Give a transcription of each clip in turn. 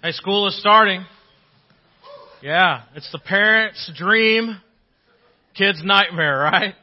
Hey, school is starting. Yeah, it's the parent's dream, kid's nightmare, right?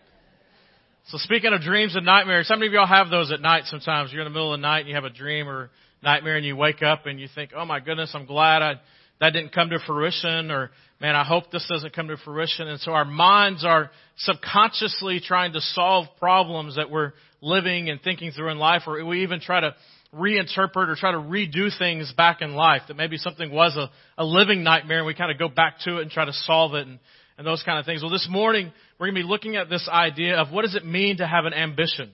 So speaking of dreams and nightmares, how many of y'all have those at night sometimes? You're in the middle of the night and you have a dream or nightmare and you wake up and you think, oh my goodness, I'm glad I, that didn't come to fruition or man, I hope this doesn't come to fruition. And so our minds are subconsciously trying to solve problems that we're living and thinking through in life or we even try to reinterpret or try to redo things back in life. That maybe something was a, a living nightmare and we kind of go back to it and try to solve it and, and those kind of things. Well, this morning we're going to be looking at this idea of what does it mean to have an ambition?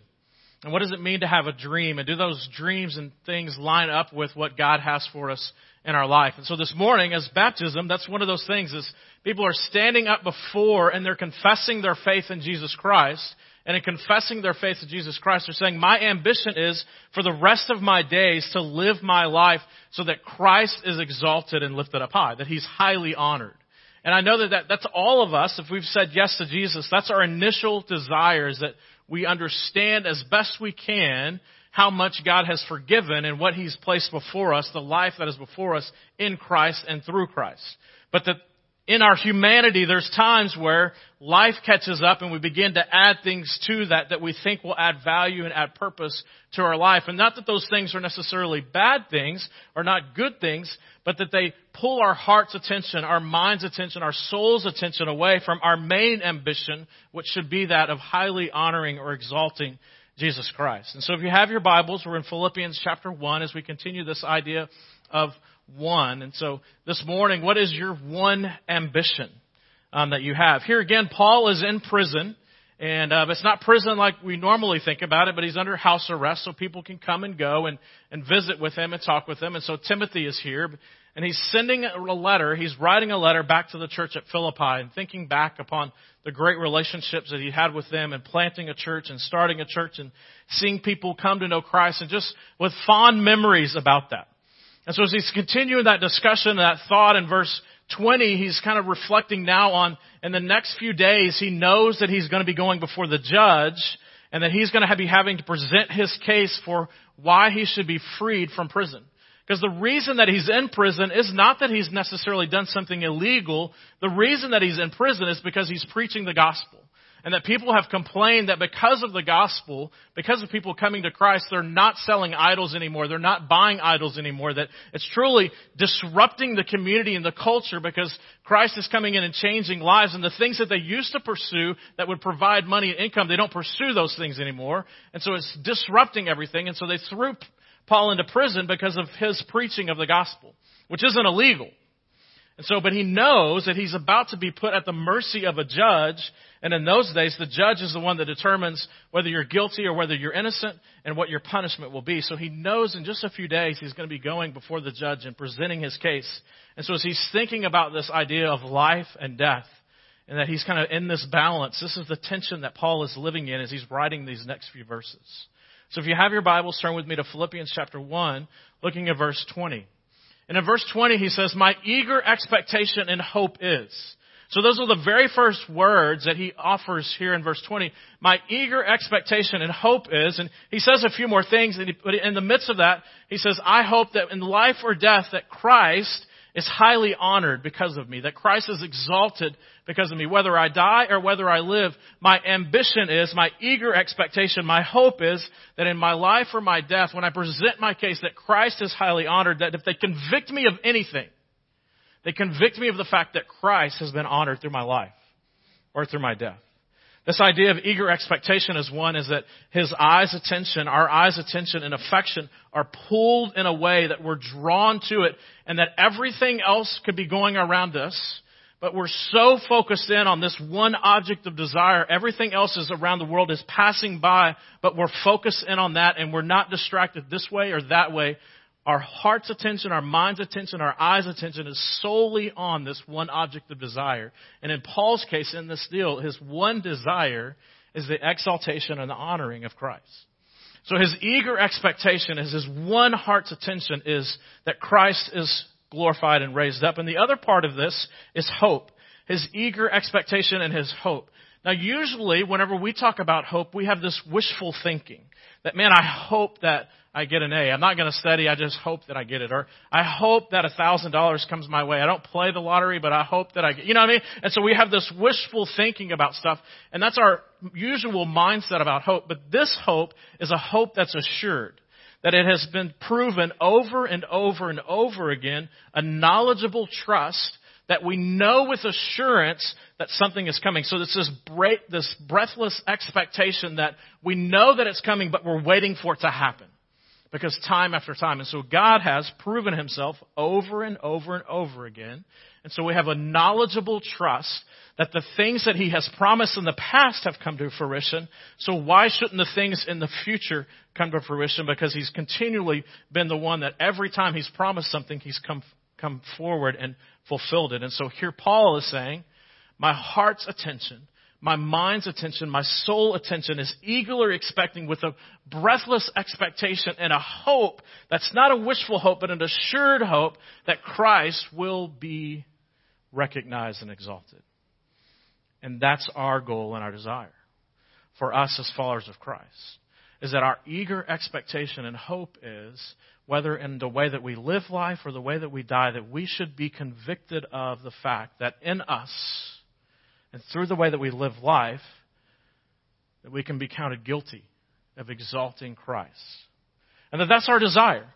And what does it mean to have a dream? And do those dreams and things line up with what God has for us in our life? And so this morning, as baptism, that's one of those things is people are standing up before and they're confessing their faith in Jesus Christ and in confessing their faith to Jesus Christ, they're saying, my ambition is for the rest of my days to live my life so that Christ is exalted and lifted up high, that He's highly honored. And I know that, that that's all of us, if we've said yes to Jesus, that's our initial desires that we understand as best we can how much God has forgiven and what He's placed before us, the life that is before us in Christ and through Christ. But that in our humanity, there's times where life catches up and we begin to add things to that that we think will add value and add purpose to our life. And not that those things are necessarily bad things or not good things, but that they pull our heart's attention, our mind's attention, our soul's attention away from our main ambition, which should be that of highly honoring or exalting Jesus Christ. And so if you have your Bibles, we're in Philippians chapter 1 as we continue this idea of one. And so this morning, what is your one ambition um, that you have? Here again, Paul is in prison. And uh, it's not prison like we normally think about it, but he's under house arrest, so people can come and go and, and visit with him and talk with him. And so Timothy is here, and he's sending a letter. He's writing a letter back to the church at Philippi and thinking back upon the great relationships that he had with them and planting a church and starting a church and seeing people come to know Christ and just with fond memories about that. And so as he's continuing that discussion, that thought in verse 20, he's kind of reflecting now on, in the next few days, he knows that he's going to be going before the judge and that he's going to be having to present his case for why he should be freed from prison. Because the reason that he's in prison is not that he's necessarily done something illegal. The reason that he's in prison is because he's preaching the gospel. And that people have complained that because of the gospel, because of people coming to Christ, they're not selling idols anymore. They're not buying idols anymore. That it's truly disrupting the community and the culture because Christ is coming in and changing lives. And the things that they used to pursue that would provide money and income, they don't pursue those things anymore. And so it's disrupting everything. And so they threw Paul into prison because of his preaching of the gospel, which isn't illegal. And so, but he knows that he's about to be put at the mercy of a judge. And in those days, the judge is the one that determines whether you're guilty or whether you're innocent and what your punishment will be. So he knows in just a few days he's going to be going before the judge and presenting his case. And so as he's thinking about this idea of life and death, and that he's kind of in this balance, this is the tension that Paul is living in as he's writing these next few verses. So if you have your Bibles, turn with me to Philippians chapter 1, looking at verse 20. And in verse 20, he says, My eager expectation and hope is. So those are the very first words that he offers here in verse 20. My eager expectation and hope is, and he says a few more things, but in the midst of that, he says, I hope that in life or death that Christ is highly honored because of me, that Christ is exalted because of me. Whether I die or whether I live, my ambition is, my eager expectation, my hope is that in my life or my death, when I present my case, that Christ is highly honored, that if they convict me of anything, they convict me of the fact that Christ has been honored through my life or through my death. This idea of eager expectation is one is that his eyes attention, our eyes attention and affection are pulled in a way that we're drawn to it and that everything else could be going around us, but we're so focused in on this one object of desire, everything else is around the world is passing by, but we're focused in on that and we're not distracted this way or that way. Our heart's attention, our mind's attention, our eyes' attention is solely on this one object of desire. And in Paul's case, in this deal, his one desire is the exaltation and the honoring of Christ. So his eager expectation is his one heart's attention is that Christ is glorified and raised up. And the other part of this is hope. His eager expectation and his hope. Now usually whenever we talk about hope, we have this wishful thinking that man, I hope that I get an A. I'm not going to study. I just hope that I get it. Or I hope that a thousand dollars comes my way. I don't play the lottery, but I hope that I get, you know what I mean? And so we have this wishful thinking about stuff. And that's our usual mindset about hope. But this hope is a hope that's assured. That it has been proven over and over and over again, a knowledgeable trust that we know with assurance that something is coming. So it's this, break, this breathless expectation that we know that it's coming, but we're waiting for it to happen. Because time after time. And so God has proven himself over and over and over again. And so we have a knowledgeable trust that the things that he has promised in the past have come to fruition. So why shouldn't the things in the future come to fruition? Because he's continually been the one that every time he's promised something, he's come come forward and fulfilled it. And so here Paul is saying, my heart's attention, my mind's attention, my soul attention is eagerly expecting with a breathless expectation and a hope that's not a wishful hope, but an assured hope that Christ will be recognized and exalted. And that's our goal and our desire for us as followers of Christ. Is that our eager expectation and hope is whether in the way that we live life or the way that we die, that we should be convicted of the fact that in us and through the way that we live life, that we can be counted guilty of exalting Christ. And that that's our desire.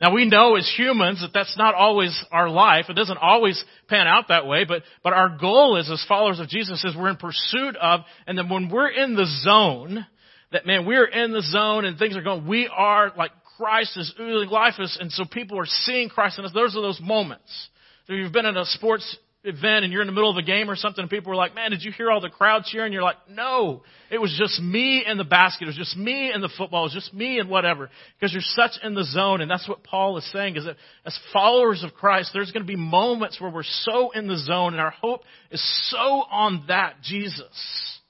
Now we know as humans that that's not always our life. It doesn't always pan out that way, but, but our goal is as followers of Jesus is we're in pursuit of, and then when we're in the zone, that man, we're in the zone and things are going, we are like Christ is oozing life is, and so people are seeing Christ in us. Those are those moments. So you've been in a sports event and you're in the middle of a game or something and people are like, man, did you hear all the crowd cheering? You're like, no, it was just me and the basket. It was just me and the football. It was just me and whatever. Because you're such in the zone. And that's what Paul is saying is that as followers of Christ, there's going to be moments where we're so in the zone and our hope is so on that Jesus.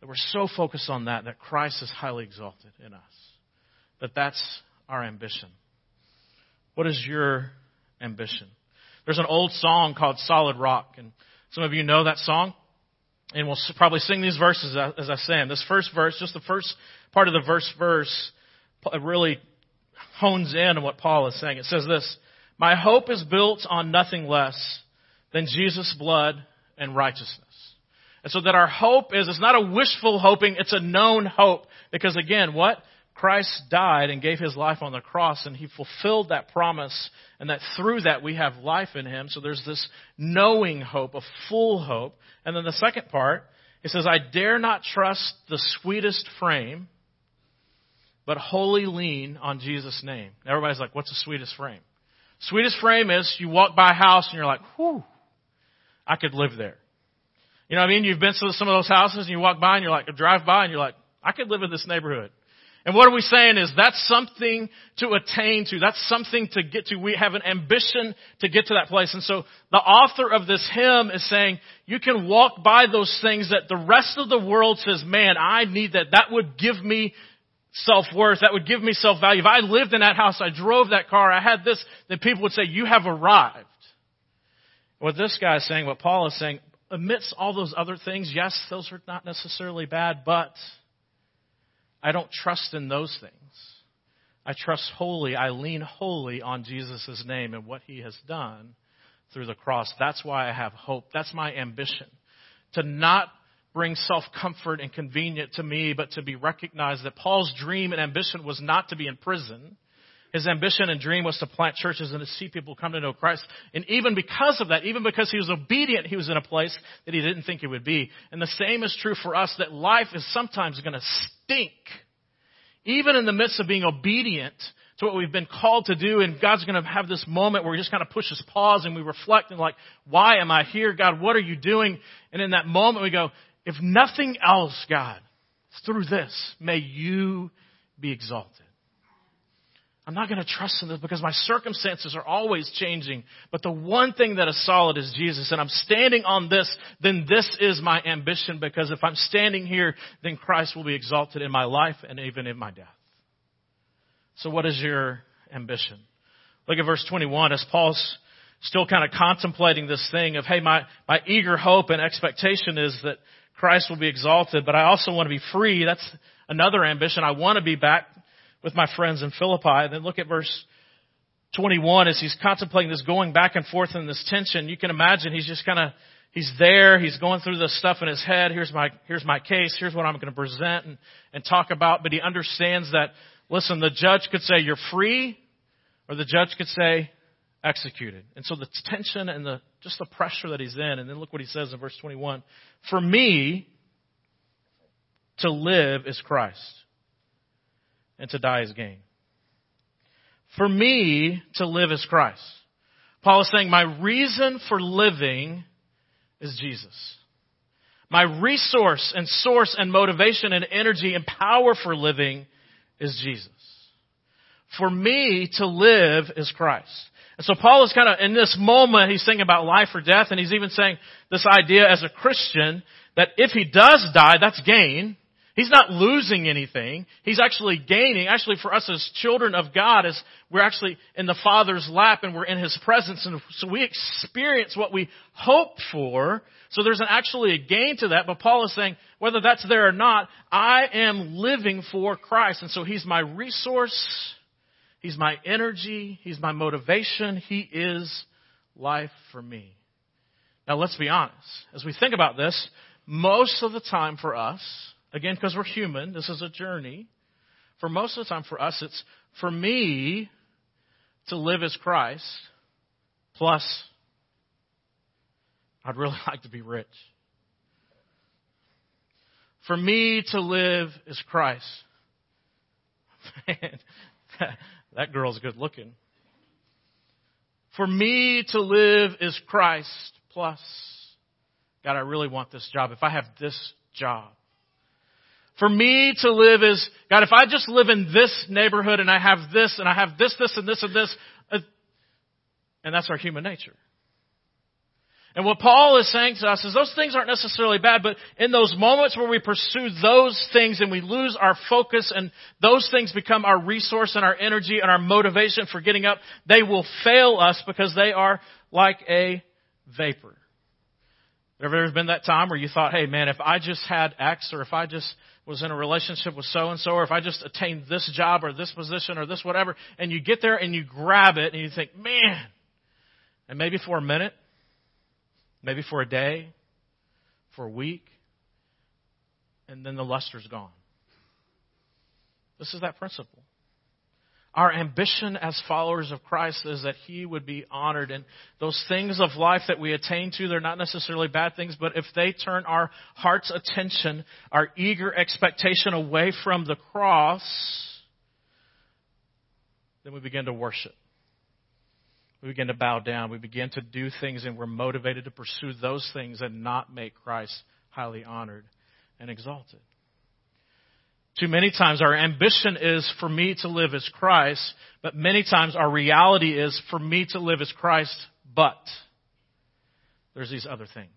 That we're so focused on that, that Christ is highly exalted in us that that's our ambition. What is your ambition? There's an old song called Solid Rock, and some of you know that song. And we'll probably sing these verses as I say them. This first verse, just the first part of the verse verse, really hones in on what Paul is saying. It says this, My hope is built on nothing less than Jesus' blood and righteousness. And so that our hope is, it's not a wishful hoping, it's a known hope. Because again, what? Christ died and gave his life on the cross and he fulfilled that promise and that through that we have life in him. So there's this knowing hope, a full hope. And then the second part, it says, I dare not trust the sweetest frame, but wholly lean on Jesus' name. Everybody's like, what's the sweetest frame? Sweetest frame is you walk by a house and you're like, whew, I could live there. You know what I mean? You've been to some of those houses and you walk by and you're like, drive by and you're like, I could live in this neighborhood. And what are we saying is that's something to attain to. That's something to get to. We have an ambition to get to that place. And so the author of this hymn is saying you can walk by those things that the rest of the world says, man, I need that. That would give me self-worth. That would give me self-value. If I lived in that house, I drove that car, I had this, then people would say, you have arrived. What this guy is saying, what Paul is saying, amidst all those other things, yes, those are not necessarily bad, but I don't trust in those things. I trust wholly, I lean wholly on Jesus' name and what he has done through the cross. That's why I have hope. That's my ambition. To not bring self-comfort and convenient to me, but to be recognized that Paul's dream and ambition was not to be in prison. His ambition and dream was to plant churches and to see people come to know Christ. And even because of that, even because he was obedient, he was in a place that he didn't think he would be. And the same is true for us that life is sometimes going to stink. Even in the midst of being obedient to what we've been called to do, and God's going to have this moment where He just kind of pushes pause and we reflect and like, why am I here? God, what are you doing? And in that moment we go, if nothing else, God, through this, may you be exalted. I'm not going to trust in this because my circumstances are always changing. But the one thing that is solid is Jesus. And I'm standing on this, then this is my ambition because if I'm standing here, then Christ will be exalted in my life and even in my death. So what is your ambition? Look at verse 21 as Paul's still kind of contemplating this thing of, hey, my, my eager hope and expectation is that Christ will be exalted, but I also want to be free. That's another ambition. I want to be back with my friends in Philippi. And then look at verse 21 as he's contemplating this going back and forth in this tension. You can imagine he's just kind of, he's there, he's going through this stuff in his head. Here's my, here's my case, here's what I'm going to present and, and talk about. But he understands that, listen, the judge could say you're free, or the judge could say executed. And so the tension and the, just the pressure that he's in. And then look what he says in verse 21. For me, to live is Christ, and to die is gain. For me, to live is Christ. Paul is saying, my reason for living is Jesus. My resource and source and motivation and energy and power for living is Jesus. For me to live is Christ. And so Paul is kind of, in this moment, he's thinking about life or death, and he's even saying this idea as a Christian that if he does die, that's gain. He's not losing anything. He's actually gaining. Actually, for us as children of God, as we're actually in the Father's lap and we're in His presence, and so we experience what we hope for. So there's an, actually a gain to that. But Paul is saying, whether that's there or not, I am living for Christ, and so He's my resource. He's my energy. He's my motivation. He is life for me. Now let's be honest. As we think about this, most of the time for us, again, because we're human, this is a journey. For most of the time for us, it's for me to live as Christ, plus I'd really like to be rich. For me to live as Christ. Man, that girl's good looking. For me to live is Christ plus, God, I really want this job. If I have this job. For me to live is, God, if I just live in this neighborhood and I have this and I have this, this and this and this, uh, and that's our human nature. And what Paul is saying to us is those things aren't necessarily bad, but in those moments where we pursue those things and we lose our focus and those things become our resource and our energy and our motivation for getting up, they will fail us because they are like a vapor. Ever ever been that time where you thought, hey man, if I just had X or if I just was in a relationship with so and so or if I just attained this job or this position or this whatever, and you get there and you grab it and you think, man, and maybe for a minute, maybe for a day, for a week, and then the luster's gone. This is that principle. Our ambition as followers of Christ is that He would be honored. And those things of life that we attain to, they're not necessarily bad things, but if they turn our heart's attention, our eager expectation away from the cross, then we begin to worship. We begin to bow down. We begin to do things and we're motivated to pursue those things and not make Christ highly honored and exalted. Too many times our ambition is for me to live as Christ, but many times our reality is for me to live as Christ, but there's these other things.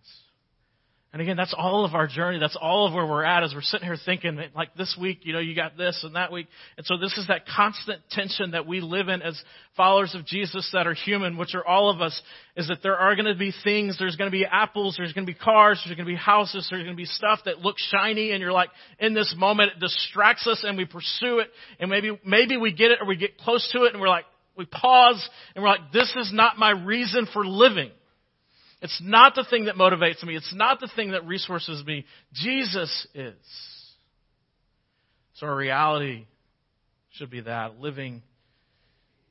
And again, that's all of our journey. That's all of where we're at as we're sitting here thinking, like this week, you know, you got this and that week. And so this is that constant tension that we live in as followers of Jesus that are human, which are all of us, is that there are going to be things, there's going to be apples, there's going to be cars, there's going to be houses, there's going to be stuff that looks shiny and you're like, in this moment, it distracts us and we pursue it and maybe, maybe we get it or we get close to it and we're like, we pause and we're like, this is not my reason for living. It's not the thing that motivates me. It's not the thing that resources me. Jesus is. So our reality should be that, living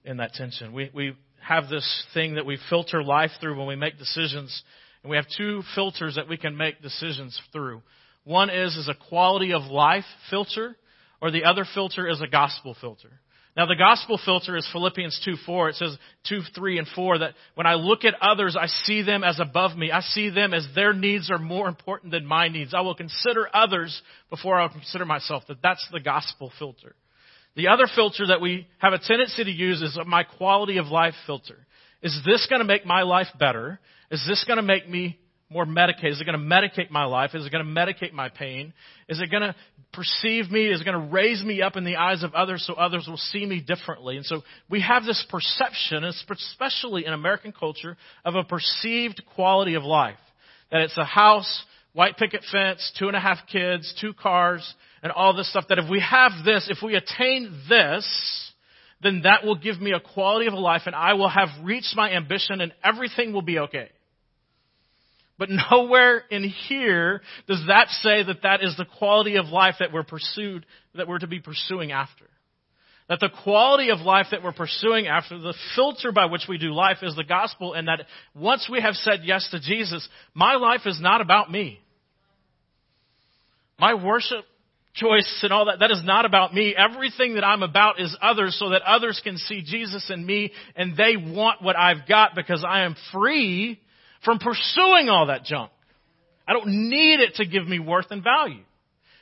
in that tension. We, we have this thing that we filter life through when we make decisions. And we have two filters that we can make decisions through. One is, is a quality of life filter, or the other filter is a gospel filter. Now the gospel filter is Philippians 2, 4. It says 2, 3, and 4 that when I look at others, I see them as above me. I see them as their needs are more important than my needs. I will consider others before I'll consider myself. That that's the gospel filter. The other filter that we have a tendency to use is my quality of life filter. Is this going to make my life better? Is this going to make me more medicated? Is it going to medicate my life? Is it going to medicate my pain? Is it going to perceive me? Is it going to raise me up in the eyes of others so others will see me differently? And so we have this perception, especially in American culture, of a perceived quality of life. That it's a house, white picket fence, two and a half kids, two cars, and all this stuff that if we have this, if we attain this, then that will give me a quality of life and I will have reached my ambition and everything will be okay. But nowhere in here does that say that that is the quality of life that we're pursued, that we're to be pursuing after. That the quality of life that we're pursuing after, the filter by which we do life is the gospel and that once we have said yes to Jesus, my life is not about me. My worship choice and all that, that is not about me. Everything that I'm about is others so that others can see Jesus in me and they want what I've got because I am free from pursuing all that junk. I don't need it to give me worth and value.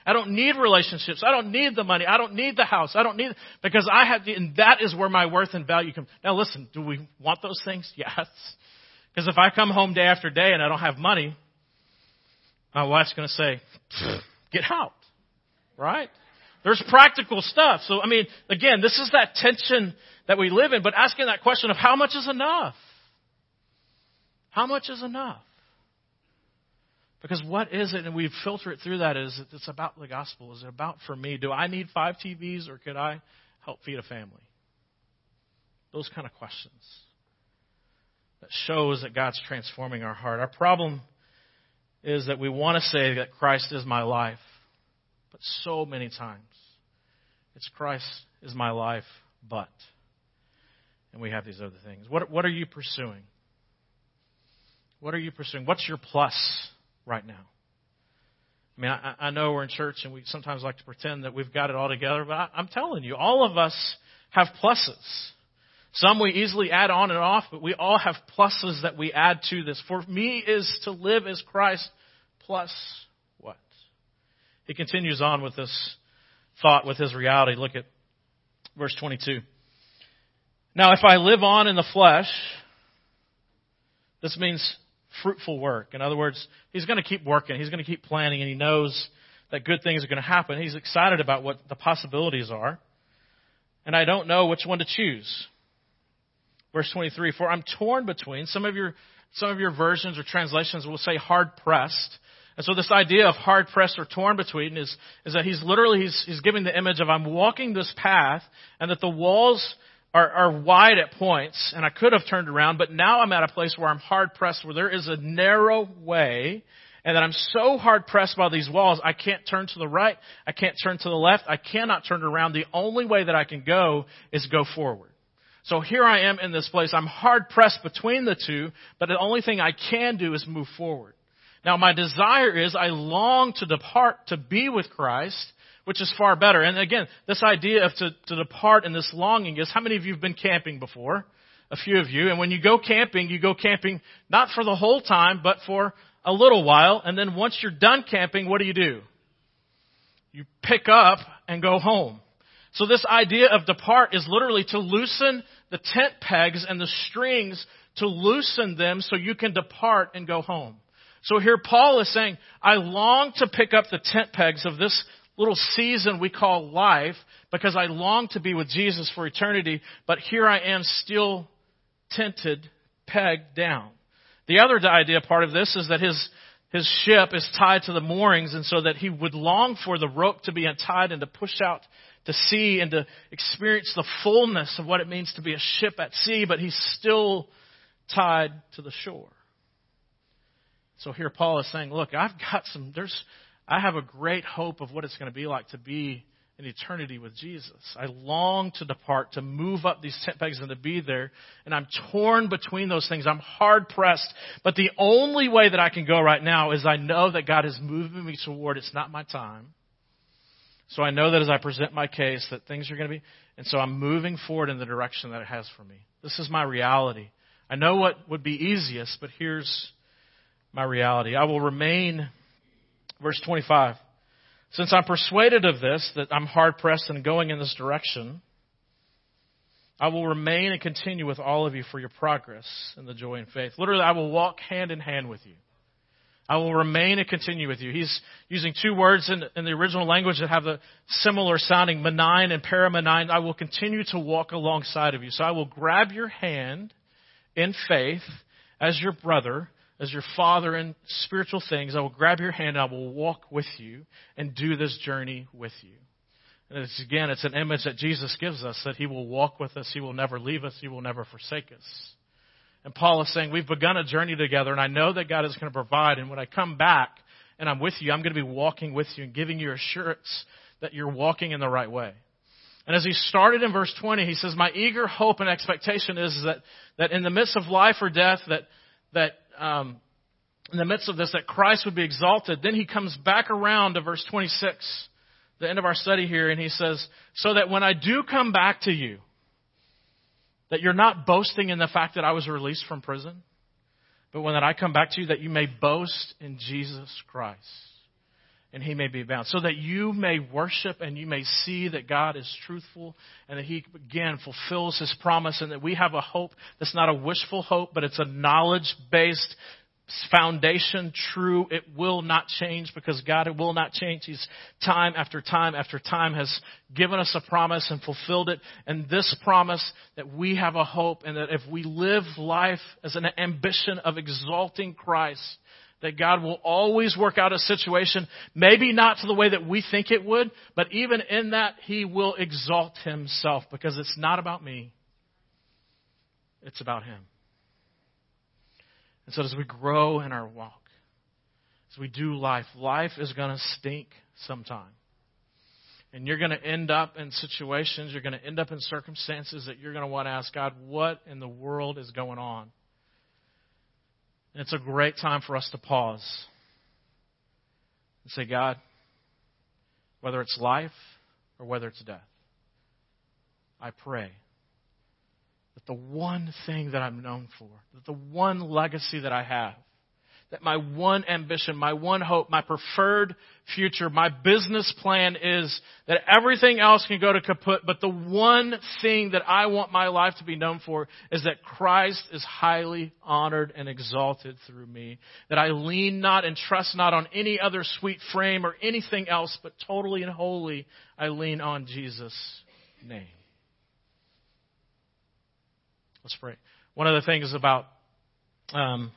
I don't need relationships. I don't need the money. I don't need the house. I don't need, because I have, and that is where my worth and value comes. Now listen, do we want those things? Yes. Because if I come home day after day and I don't have money, my wife's going to say, get out. Right? There's practical stuff. So, I mean, again, this is that tension that we live in, but asking that question of how much is enough? How much is enough? Because what is it, and we filter it through that, is it's about the gospel. Is it about for me? Do I need five TVs or could I help feed a family? Those kind of questions. That shows that God's transforming our heart. Our problem is that we want to say that Christ is my life, but so many times it's Christ is my life, but. And we have these other things. What, what are you pursuing? What are you pursuing? What's your plus right now? I mean, I, I know we're in church and we sometimes like to pretend that we've got it all together, but I, I'm telling you, all of us have pluses. Some we easily add on and off, but we all have pluses that we add to this. For me is to live as Christ plus what? He continues on with this thought, with his reality. Look at verse 22. Now, if I live on in the flesh, this means fruitful work. In other words, he's going to keep working. He's going to keep planning and he knows that good things are going to happen. He's excited about what the possibilities are. And I don't know which one to choose. Verse 23, for I'm torn between, some of your, some of your versions or translations will say hard pressed. And so this idea of hard pressed or torn between is, is that he's literally, he's, he's giving the image of I'm walking this path and that the walls are, are wide at points, and I could have turned around, but now I'm at a place where I'm hard pressed, where there is a narrow way, and that I'm so hard pressed by these walls, I can't turn to the right, I can't turn to the left, I cannot turn around. The only way that I can go is go forward. So here I am in this place. I'm hard pressed between the two, but the only thing I can do is move forward. Now my desire is I long to depart to be with Christ, which is far better. And again, this idea of to, to depart and this longing is how many of you have been camping before? A few of you. And when you go camping, you go camping not for the whole time, but for a little while. And then once you're done camping, what do you do? You pick up and go home. So this idea of depart is literally to loosen the tent pegs and the strings to loosen them so you can depart and go home. So here Paul is saying, I long to pick up the tent pegs of this little season we call life because I long to be with Jesus for eternity, but here I am still tented, pegged down. The other idea part of this is that his, his ship is tied to the moorings and so that he would long for the rope to be untied and to push out to sea and to experience the fullness of what it means to be a ship at sea, but he's still tied to the shore. So here Paul is saying, look, I've got some, there's, I have a great hope of what it's going to be like to be in eternity with Jesus. I long to depart, to move up these tent pegs and to be there. And I'm torn between those things. I'm hard pressed. But the only way that I can go right now is I know that God is moving me toward it's not my time. So I know that as I present my case that things are going to be, and so I'm moving forward in the direction that it has for me. This is my reality. I know what would be easiest, but here's my reality. I will remain Verse 25. Since I'm persuaded of this, that I'm hard pressed and going in this direction, I will remain and continue with all of you for your progress in the joy and faith. Literally, I will walk hand in hand with you. I will remain and continue with you. He's using two words in, in the original language that have a similar sounding, menine and paramenine. I will continue to walk alongside of you. So I will grab your hand in faith as your brother as your father in spiritual things. I will grab your hand and I will walk with you and do this journey with you. And it's again, it's an image that Jesus gives us that he will walk with us. He will never leave us. He will never forsake us. And Paul is saying, we've begun a journey together and I know that God is going to provide. And when I come back and I'm with you, I'm going to be walking with you and giving you assurance that you're walking in the right way. And as he started in verse 20, he says, my eager hope and expectation is that, that in the midst of life or death, that, that, um, in the midst of this, that Christ would be exalted. Then he comes back around to verse 26, the end of our study here, and he says, so that when I do come back to you, that you're not boasting in the fact that I was released from prison, but when that I come back to you, that you may boast in Jesus Christ and he may be bound. So that you may worship and you may see that God is truthful and that he again fulfills his promise and that we have a hope that's not a wishful hope, but it's a knowledge based foundation true. It will not change because God it will not change. He's time after time after time has given us a promise and fulfilled it. And this promise that we have a hope and that if we live life as an ambition of exalting Christ, that God will always work out a situation, maybe not to the way that we think it would, but even in that, He will exalt Himself because it's not about me. It's about Him. And so as we grow in our walk, as we do life, life is going to stink sometime. And you're going to end up in situations, you're going to end up in circumstances that you're going to want to ask God, what in the world is going on? And it's a great time for us to pause and say, God, whether it's life or whether it's death, I pray that the one thing that I'm known for, that the one legacy that I have, that my one ambition, my one hope, my preferred future, my business plan is that everything else can go to kaput, but the one thing that I want my life to be known for is that Christ is highly honored and exalted through me. That I lean not and trust not on any other sweet frame or anything else, but totally and wholly I lean on Jesus' name. Let's pray. One of the things about um,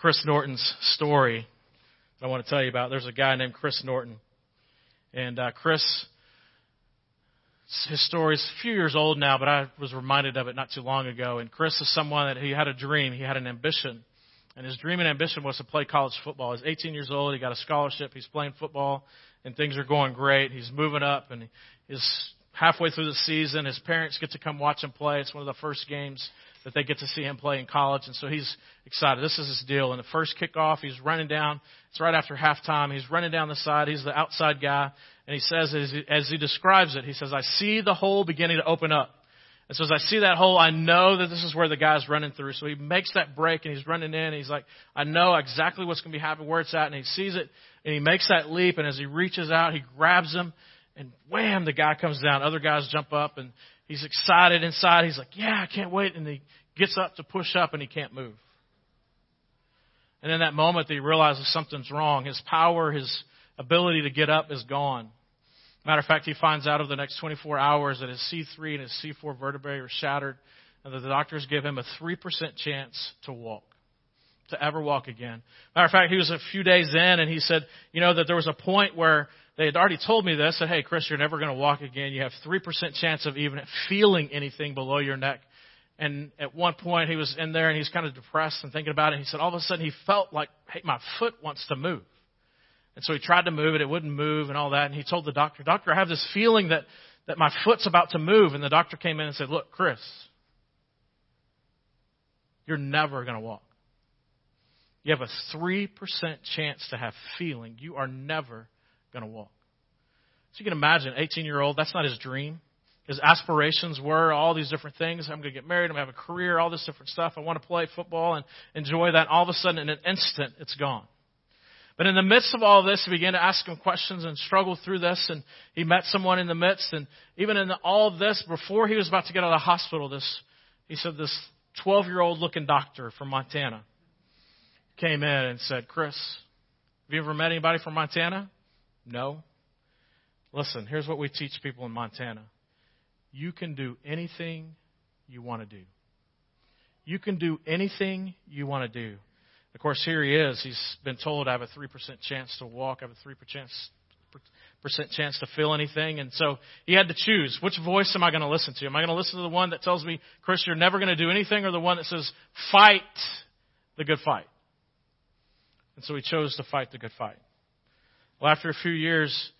Chris Norton's story that I want to tell you about. There's a guy named Chris Norton. And uh, Chris, his story is a few years old now, but I was reminded of it not too long ago. And Chris is someone that he had a dream, he had an ambition. And his dream and ambition was to play college football. He's 18 years old, he got a scholarship, he's playing football, and things are going great. He's moving up, and he's halfway through the season. His parents get to come watch him play. It's one of the first games that they get to see him play in college. And so he's excited. This is his deal. And the first kickoff, he's running down. It's right after halftime. He's running down the side. He's the outside guy. And he says, as he, as he describes it, he says, I see the hole beginning to open up. And so as I see that hole, I know that this is where the guy's running through. So he makes that break and he's running in. And he's like, I know exactly what's going to be happening, where it's at. And he sees it and he makes that leap. And as he reaches out, he grabs him and wham, the guy comes down. Other guys jump up and he's excited inside. He's like, yeah, I can't wait. And he gets up to push up and he can't move. And in that moment, he realizes something's wrong. His power, his ability to get up is gone. Matter of fact, he finds out over the next 24 hours that his C3 and his C4 vertebrae are shattered and that the doctors give him a 3% chance to walk, to ever walk again. Matter of fact, he was a few days in and he said, you know, that there was a point where they had already told me this, said, hey, Chris, you're never going to walk again. You have 3% chance of even feeling anything below your neck. And at one point he was in there and he's kind of depressed and thinking about it. And he said all of a sudden he felt like, hey, my foot wants to move. And so he tried to move it. It wouldn't move and all that. And he told the doctor, doctor, I have this feeling that, that my foot's about to move. And the doctor came in and said, look, Chris, you're never going to walk. You have a 3% chance to have feeling. You are never going to walk. So you can imagine, 18 year old, that's not his dream. His aspirations were all these different things. I'm going to get married. I'm going to have a career, all this different stuff. I want to play football and enjoy that. All of a sudden, in an instant, it's gone. But in the midst of all this, he began to ask him questions and struggle through this. And he met someone in the midst. And even in all of this, before he was about to get out of the hospital, this, he said, this 12 year old looking doctor from Montana came in and said, Chris, have you ever met anybody from Montana? No. Listen, here's what we teach people in Montana you can do anything you want to do. You can do anything you want to do. Of course, here he is. He's been told I have a 3% chance to walk, I have a 3% chance to feel anything. And so he had to choose which voice am I going to listen to? Am I going to listen to the one that tells me, Chris, you're never going to do anything, or the one that says, fight the good fight? And so he chose to fight the good fight. Well, after a few years,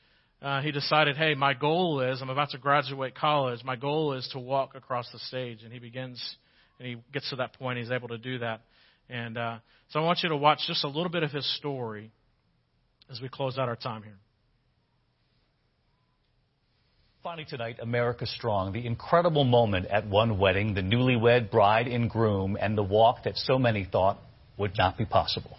uh, he decided, hey, my goal is, I'm about to graduate college, my goal is to walk across the stage. And he begins, and he gets to that point, he's able to do that. And uh, so I want you to watch just a little bit of his story as we close out our time here. Finally tonight, America Strong, the incredible moment at one wedding, the newlywed bride and groom, and the walk that so many thought would not be possible.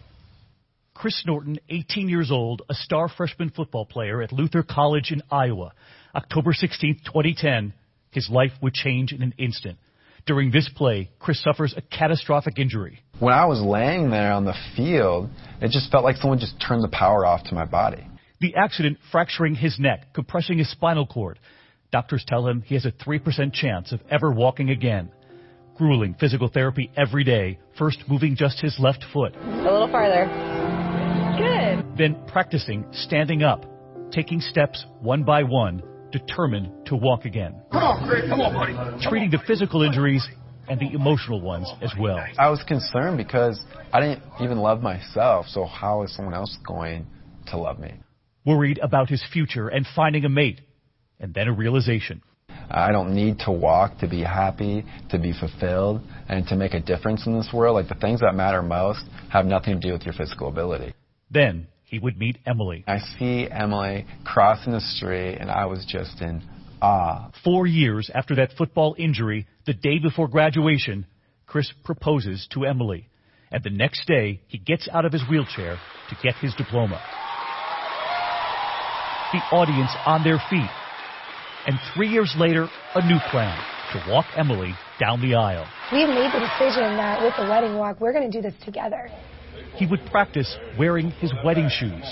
Chris Norton, 18 years old, a star freshman football player at Luther College in Iowa. October 16, 2010, his life would change in an instant. During this play, Chris suffers a catastrophic injury. When I was laying there on the field, it just felt like someone just turned the power off to my body. The accident fracturing his neck, compressing his spinal cord. Doctors tell him he has a 3% chance of ever walking again. Grueling physical therapy every day, first moving just his left foot. A little farther. Good. Then practicing standing up, taking steps one by one, determined to walk again. Come on, Chris. Come on, buddy. Treating the physical injuries and the emotional ones as well. I was concerned because I didn't even love myself, so how is someone else going to love me? worried about his future and finding a mate, and then a realization. I don't need to walk to be happy, to be fulfilled, and to make a difference in this world. Like the things that matter most have nothing to do with your physical ability. Then he would meet Emily. I see Emily crossing the street, and I was just in awe. Four years after that football injury, the day before graduation, Chris proposes to Emily. And the next day, he gets out of his wheelchair to get his diploma the audience on their feet. And three years later, a new plan to walk Emily down the aisle. We've made the decision that with the wedding walk, we're going to do this together. He would practice wearing his wedding shoes.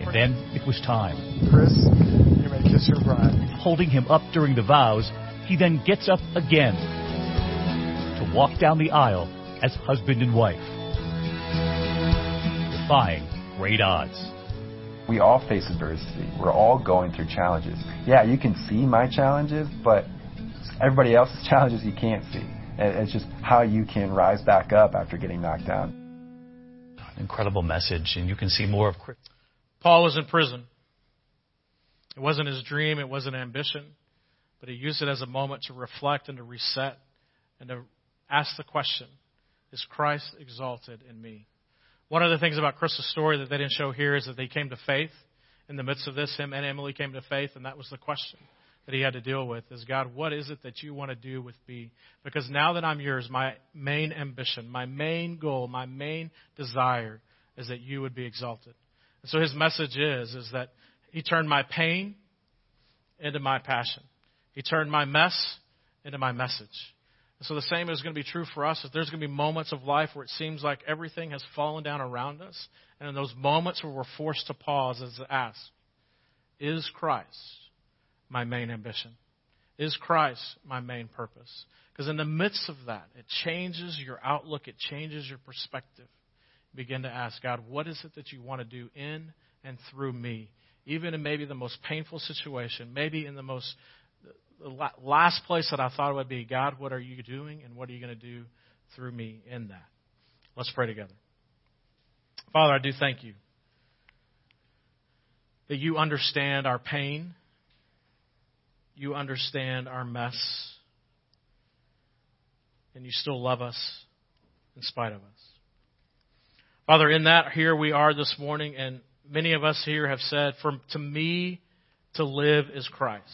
And then it was time. Chris, you may kiss your bride. Holding him up during the vows, he then gets up again to walk down the aisle as husband and wife. Defying great odds we all face adversity. We're all going through challenges. Yeah, you can see my challenges, but everybody else's challenges you can't see. It's just how you can rise back up after getting knocked down. Incredible message, and you can see more of. Paul was in prison. It wasn't his dream, it wasn't ambition, but he used it as a moment to reflect and to reset and to ask the question Is Christ exalted in me? One of the things about Chris's story that they didn't show here is that they came to faith in the midst of this. Him and Emily came to faith, and that was the question that he had to deal with is God, what is it that you want to do with me? Because now that I'm yours, my main ambition, my main goal, my main desire is that you would be exalted. And so his message is, is that he turned my pain into my passion. He turned my mess into my message. And so the same is going to be true for us. That There's going to be moments of life where it seems like everything has fallen down around us. And in those moments where we're forced to pause and to ask, is Christ my main ambition? Is Christ my main purpose? Because in the midst of that, it changes your outlook, it changes your perspective. Begin to ask God, what is it that you want to do in and through me? Even in maybe the most painful situation, maybe in the most the last place that I thought it would be God, what are you doing and what are you going to do through me in that? Let's pray together. Father, I do thank you that you understand our pain, you understand our mess, and you still love us in spite of us. Father, in that, here we are this morning, and many of us here have said, For to me, to live is Christ.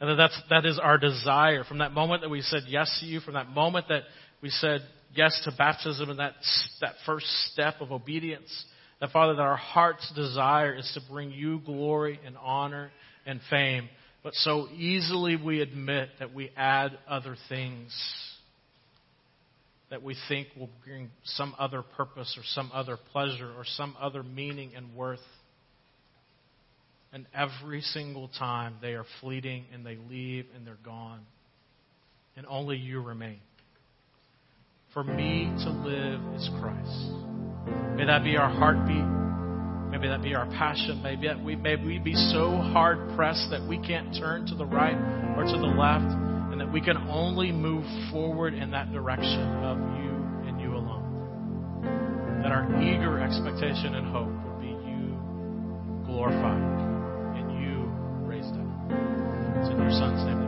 And that's, that is our desire. From that moment that we said yes to you, from that moment that we said yes to baptism and that, that first step of obedience, that Father, that our heart's desire is to bring you glory and honor and fame. But so easily we admit that we add other things that we think will bring some other purpose or some other pleasure or some other meaning and worth. And every single time they are fleeting and they leave and they're gone. And only you remain. For me to live is Christ. May that be our heartbeat. Maybe that be our passion. Maybe that we, may we be so hard pressed that we can't turn to the right or to the left, and that we can only move forward in that direction of you and you alone. That our eager expectation and hope would be you glorified and you raised up. It's in your Son's name.